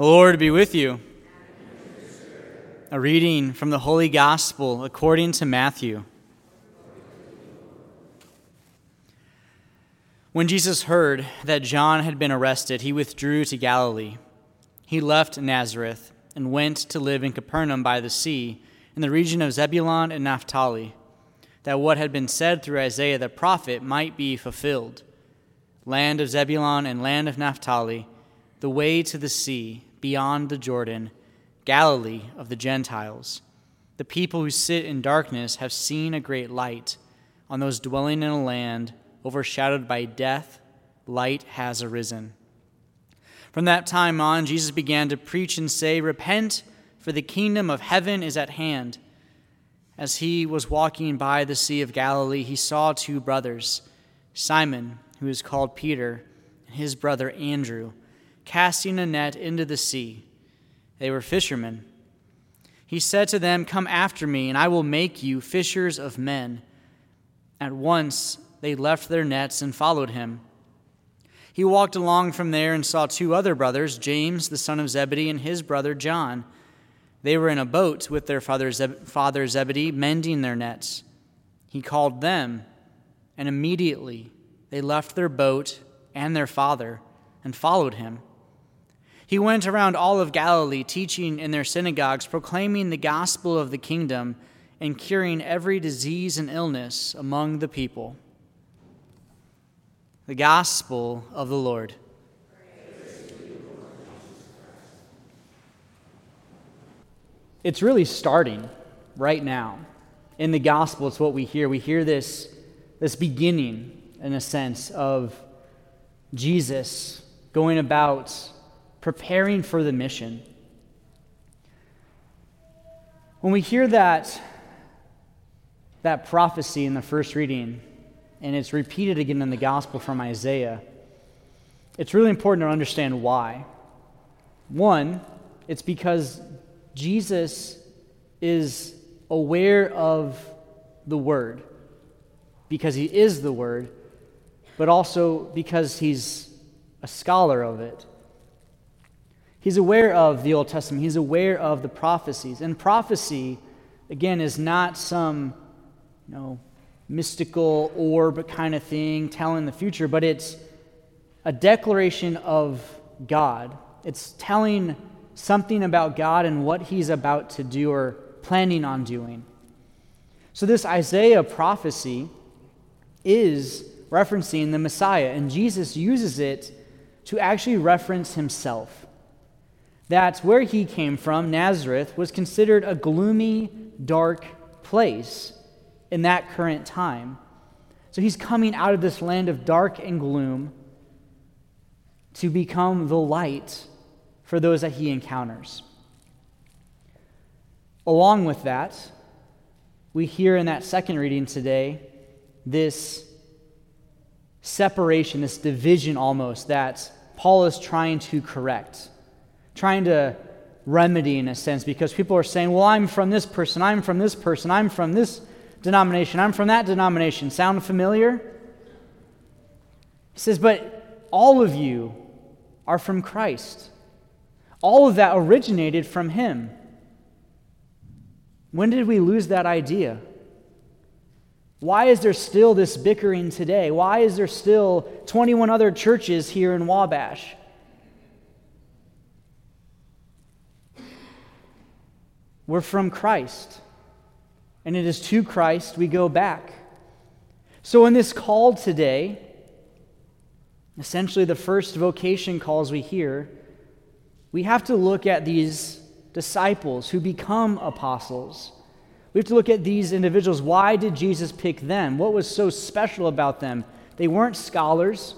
The Lord be with you. A reading from the Holy Gospel according to Matthew. When Jesus heard that John had been arrested, he withdrew to Galilee. He left Nazareth and went to live in Capernaum by the sea, in the region of Zebulun and Naphtali, that what had been said through Isaiah the prophet might be fulfilled. Land of Zebulun and land of Naphtali, the way to the sea beyond the Jordan, Galilee of the Gentiles. The people who sit in darkness have seen a great light. On those dwelling in a land overshadowed by death, light has arisen. From that time on, Jesus began to preach and say, Repent, for the kingdom of heaven is at hand. As he was walking by the Sea of Galilee, he saw two brothers, Simon, who is called Peter, and his brother Andrew casting a net into the sea. They were fishermen. He said to them, Come after me, and I will make you fishers of men. At once they left their nets and followed him. He walked along from there and saw two other brothers, James, the son of Zebedee, and his brother John. They were in a boat with their father, father Zebedee, mending their nets. He called them, and immediately they left their boat and their father and followed him. He went around all of Galilee, teaching in their synagogues, proclaiming the gospel of the kingdom, and curing every disease and illness among the people. The gospel of the Lord. It's really starting right now. In the gospel, it's what we hear. We hear this, this beginning, in a sense, of Jesus going about preparing for the mission. When we hear that, that prophecy in the first reading, and it's repeated again in the gospel from Isaiah, it's really important to understand why. One, it's because Jesus is aware of the Word, because he is the Word, but also because he's a scholar of it. He's aware of the Old Testament, he's aware of the prophecies. And prophecy, again, is not some, you know, mystical orb kind of thing telling the future, but it's a declaration of God. It's telling something about God and what he's about to do or planning on doing. So, this Isaiah prophecy is referencing the Messiah, and Jesus uses it to actually reference himself that where he came from, Nazareth, was considered a gloomy, dark place in that current time. So he's coming out of this land of dark and gloom to become the light for those that he encounters. Along with that, we hear in that second reading today this separation, this division almost that Paul is trying to correct trying to remedy in a sense because people are saying, well, I'm from this person, I'm from this person, I'm from this denomination, I'm from that denomination. Sound familiar? He says, but all of you are from Christ. All of that originated from Him. When did we lose that idea? Why is there still this bickering today? Why is there still 21 other churches here in Wabash? We're from Christ. And it is to Christ we go back. So, in this call today, essentially the first vocation calls we hear, we have to look at these disciples who become apostles. We have to look at these individuals. Why did Jesus pick them? What was so special about them? They weren't scholars,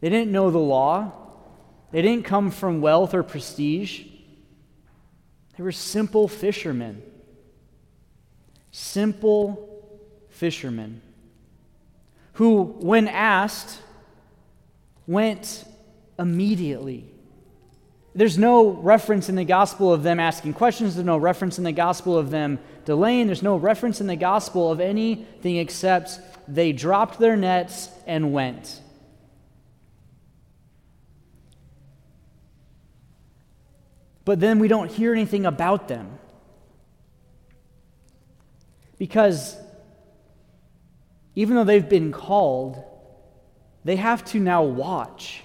they didn't know the law, they didn't come from wealth or prestige. They were simple fishermen. Simple fishermen who, when asked, went immediately. There's no reference in the gospel of them asking questions. There's no reference in the gospel of them delaying. There's no reference in the gospel of anything except they dropped their nets and went. But then we don't hear anything about them. Because even though they've been called, they have to now watch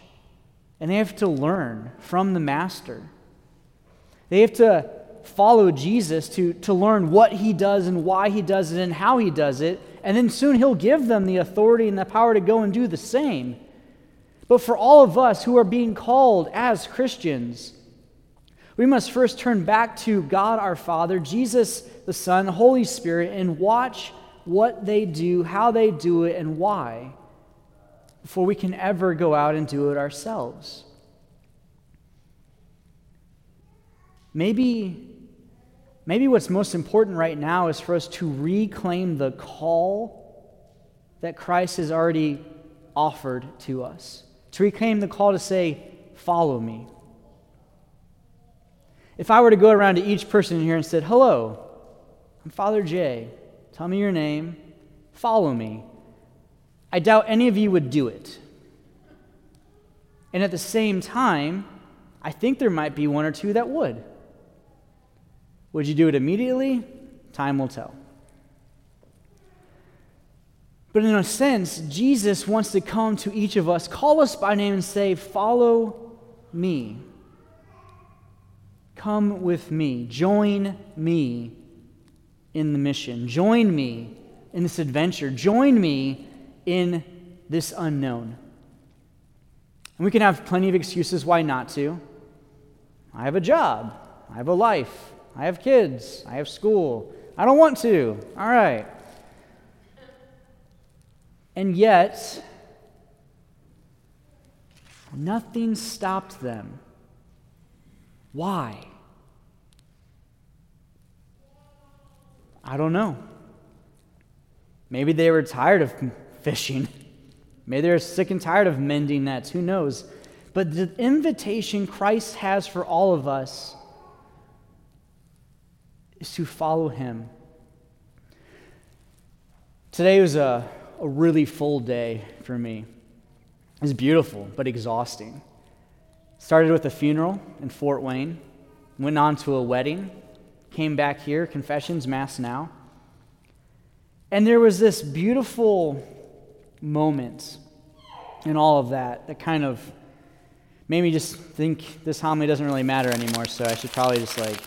and they have to learn from the Master. They have to follow Jesus to, to learn what he does and why he does it and how he does it. And then soon he'll give them the authority and the power to go and do the same. But for all of us who are being called as Christians, we must first turn back to God our Father, Jesus the Son, Holy Spirit, and watch what they do, how they do it, and why before we can ever go out and do it ourselves. Maybe, maybe what's most important right now is for us to reclaim the call that Christ has already offered to us, to reclaim the call to say, Follow me. If I were to go around to each person here and said, Hello, I'm Father Jay, tell me your name, follow me, I doubt any of you would do it. And at the same time, I think there might be one or two that would. Would you do it immediately? Time will tell. But in a sense, Jesus wants to come to each of us, call us by name, and say, Follow me. Come with me. Join me in the mission. Join me in this adventure. Join me in this unknown. And we can have plenty of excuses why not to. I have a job, I have a life, I have kids, I have school. I don't want to. All right. And yet, nothing stopped them. Why? I don't know. Maybe they were tired of fishing. Maybe they're sick and tired of mending nets. Who knows? But the invitation Christ has for all of us is to follow him. Today was a, a really full day for me. It was beautiful, but exhausting. Started with a funeral in Fort Wayne, went on to a wedding, came back here, confessions, Mass now. And there was this beautiful moment in all of that that kind of made me just think this homily doesn't really matter anymore, so I should probably just like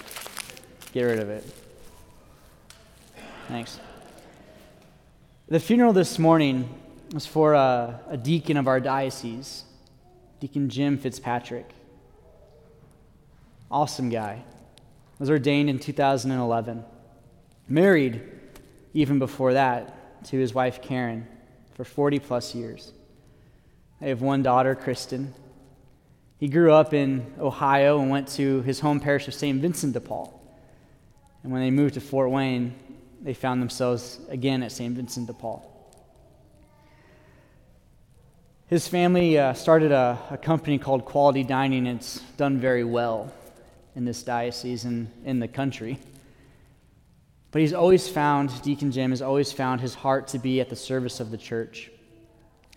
get rid of it. Thanks. The funeral this morning was for a, a deacon of our diocese, Deacon Jim Fitzpatrick. Awesome guy. Was ordained in 2011. Married even before that to his wife Karen for 40 plus years. They have one daughter, Kristen. He grew up in Ohio and went to his home parish of St. Vincent de Paul. And when they moved to Fort Wayne, they found themselves again at St. Vincent de Paul. His family uh, started a, a, company called Quality Dining, and it's done very well in this diocese and in the country. But he's always found, Deacon Jim has always found his heart to be at the service of the church.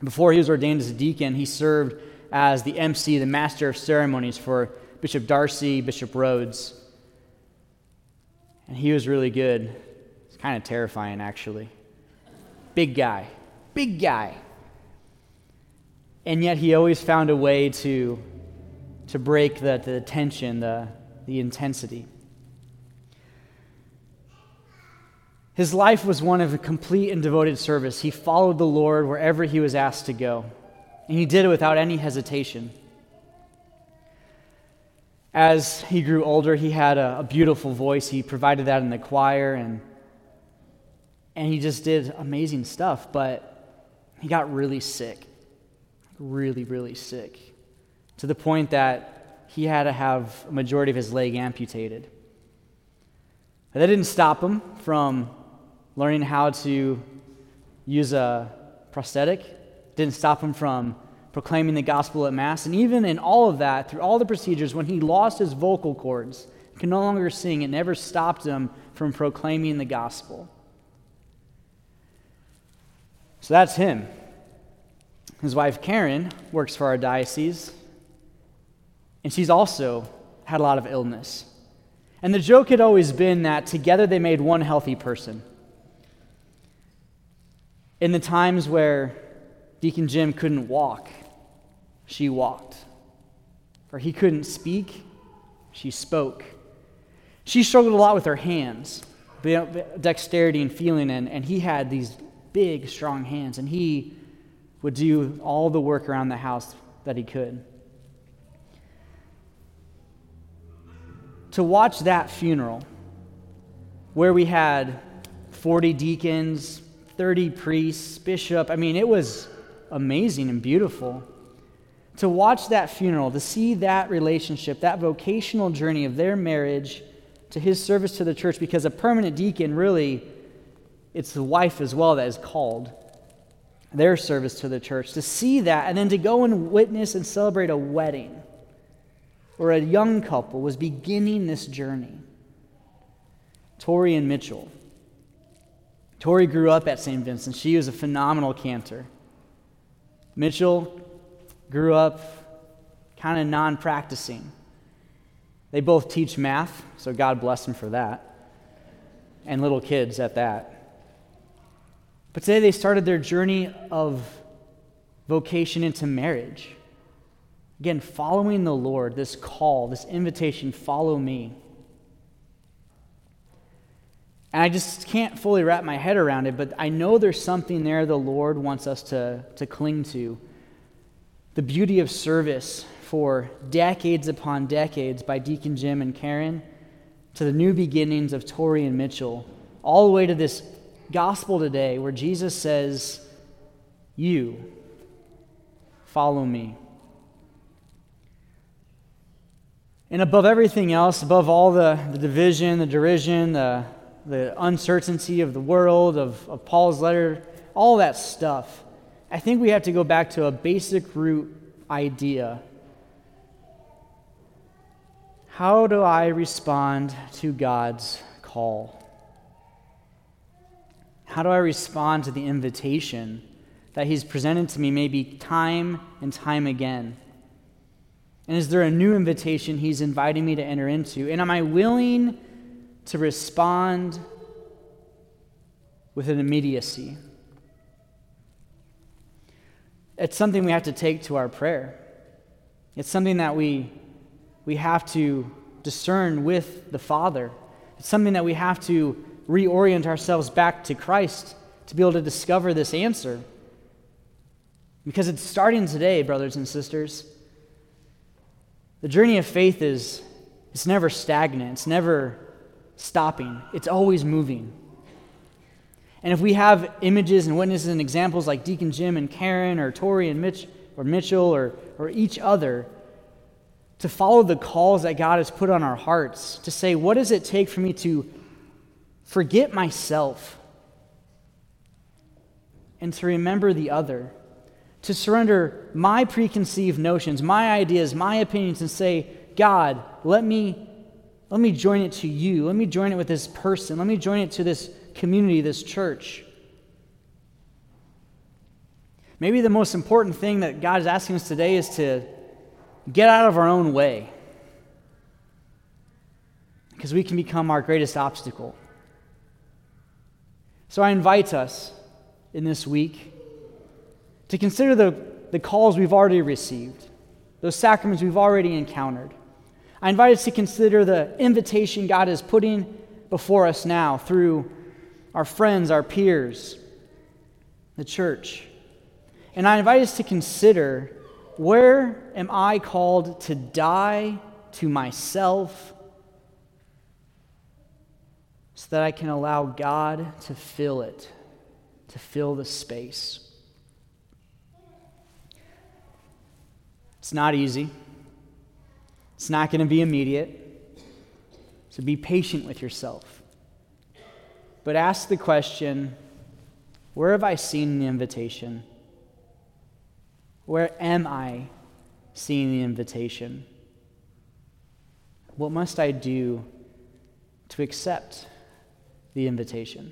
Before he was ordained as a deacon, he served as the MC, the master of ceremonies for Bishop D'Arcy, Bishop Rhoades. And he was really good. It's kind of terrifying, actually. Big guy, big guy. And yet he always found a way to, to break the, the tension, the, the intensity. His life was one of complete and devoted service. He followed the Lord wherever he was asked to go, and he did it without any hesitation. As he grew older, he had a, a beautiful voice. He provided that in the choir, and, and he just did amazing stuff, but he got really sick. Really, really sick. To the point that he had to have a majority of his leg amputated. That didn't stop him from learning how to use a prosthetic didn't stop him from proclaiming the gospel at Mass. And even in all of that, through all the procedures, when he lost his vocal cords, he could no longer sing, it never stopped him from proclaiming the gospel. So that's him. His wife, Karen, works for our diocese, and she's also had a lot of illness. And the joke had always been that together they made one healthy person. In the times where Deacon Jim couldn't walk, she walked. For he couldn't speak, she spoke. She struggled a lot with her hands, dexterity and feeling, and, and he had these big, strong hands, and he would do all the work around the house that he could. To watch that funeral, where we had 40 deacons, 30 priests, bishop, I mean, it was amazing and beautiful. To watch that funeral, to see that relationship, that vocational journey of their marriage to his service to the church, because a permanent deacon really, it's the wife as well that is called their service to the church. To see that and then to go and witness and celebrate a wedding where a young couple was beginning this journey. Tori and Mitchell. Tori grew up at St. Vincent. She was a phenomenal cantor. Mitchell grew up kind of non practicing. They both teach math, so God bless them for that, and little kids at that. But today they started their journey of vocation into marriage. Again, following the Lord, this call, this invitation, follow me. And I just can't fully wrap my head around it, but I know there's something there the Lord wants us to, to cling to. The beauty of service for decades upon decades by Deacon Jim and Karen, to the new beginnings of Tori and Mitchell, all the way to this gospel today where Jesus says, You follow me. And above everything else, above all the, the division, the derision, the, the uncertainty of the world, of, of Paul's letter, all that stuff, I think we have to go back to a basic root idea. How do I respond to God's call? How do I respond to the invitation that He's presented to me maybe time and time again? And is there a new invitation He's inviting me to enter into? And am I willing to respond with an immediacy? It's something we have to take to our prayer. It's something that we, we have to discern with the Father. It's something that we have to reorient ourselves back to Christ to be able to discover this answer. Because it's starting today, brothers and sisters. The journey of faith is it's never stagnant, it's never stopping, it's always moving. And if we have images and witnesses and examples like Deacon Jim and Karen or Tori and Mitch or Mitchell or, or each other, to follow the calls that God has put on our hearts, to say, what does it take for me to forget myself and to remember the other, to surrender my preconceived notions, my ideas, my opinions, and say, God, let me, let me join it to you. Let me join it with this person. Let me join it to this community, this church. Maybe the most important thing that God is asking us today is to get out of our own way because we can become our greatest obstacle. So I invite us in this week to consider the, the calls we've already received, those sacraments we've already encountered. I invite us to consider the invitation God is putting before us now through our friends, our peers, the church. And I invite us to consider where am I called to die to myself so that I can allow God to fill it, to fill the space. It's not easy. It's not going to be immediate. So be patient with yourself. But ask the question where have I seen the invitation? Where am I seeing the invitation? What must I do to accept the invitation.